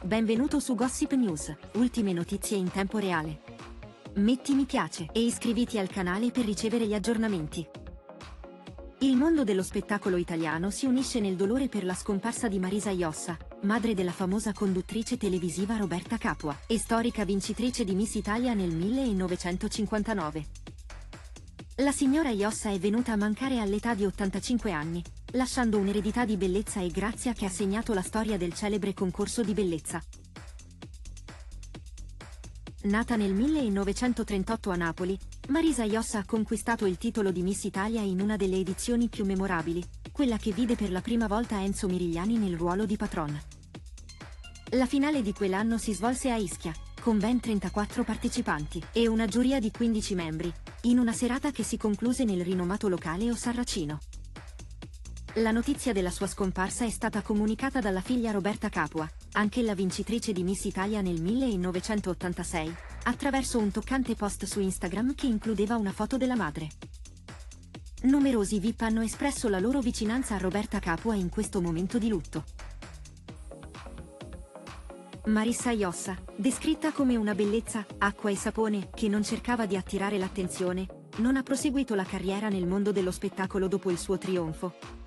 Benvenuto su Gossip News. Ultime notizie in tempo reale. Metti mi piace e iscriviti al canale per ricevere gli aggiornamenti. Il mondo dello spettacolo italiano si unisce nel dolore per la scomparsa di Marisa Iossa, madre della famosa conduttrice televisiva Roberta Capua e storica vincitrice di Miss Italia nel 1959. La signora Iossa è venuta a mancare all'età di 85 anni, lasciando un'eredità di bellezza e grazia che ha segnato la storia del celebre concorso di bellezza. Nata nel 1938 a Napoli, Marisa Iossa ha conquistato il titolo di Miss Italia in una delle edizioni più memorabili, quella che vide per la prima volta Enzo Mirigliani nel ruolo di patron. La finale di quell'anno si svolse a Ischia, con ben 34 partecipanti e una giuria di 15 membri, in una serata che si concluse nel rinomato locale O Sarracino. La notizia della sua scomparsa è stata comunicata dalla figlia Roberta Capua, anche la vincitrice di Miss Italia nel 1986, attraverso un toccante post su Instagram che includeva una foto della madre. Numerosi VIP hanno espresso la loro vicinanza a Roberta Capua in questo momento di lutto. Marissa Iossa, descritta come una bellezza, acqua e sapone, che non cercava di attirare l'attenzione, non ha proseguito la carriera nel mondo dello spettacolo dopo il suo trionfo.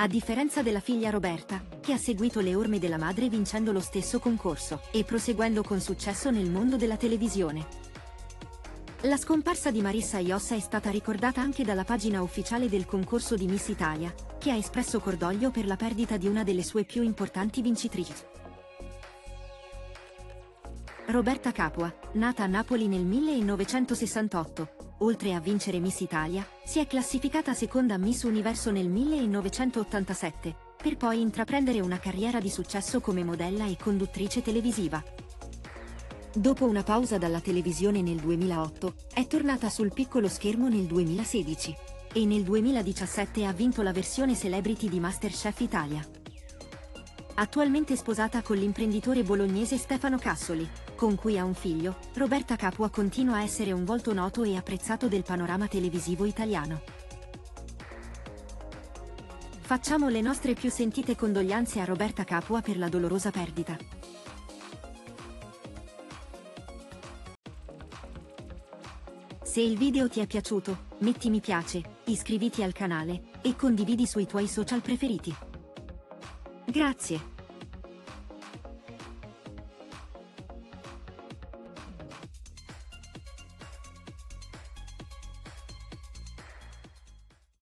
A differenza della figlia Roberta, che ha seguito le orme della madre vincendo lo stesso concorso e proseguendo con successo nel mondo della televisione. La scomparsa di Marissa Iossa è stata ricordata anche dalla pagina ufficiale del concorso di Miss Italia, che ha espresso cordoglio per la perdita di una delle sue più importanti vincitrici. Roberta Capua, nata a Napoli nel 1968, oltre a vincere Miss Italia, si è classificata seconda Miss Universo nel 1987, per poi intraprendere una carriera di successo come modella e conduttrice televisiva. Dopo una pausa dalla televisione nel 2008, è tornata sul piccolo schermo nel 2016 e nel 2017 ha vinto la versione Celebrity di Masterchef Italia. Attualmente sposata con l'imprenditore bolognese Stefano Cassoli, con cui ha un figlio, Roberta Capua continua a essere un volto noto e apprezzato del panorama televisivo italiano. Facciamo le nostre più sentite condoglianze a Roberta Capua per la dolorosa perdita. Se il video ti è piaciuto, metti mi piace, iscriviti al canale e condividi sui tuoi social preferiti. Grazie.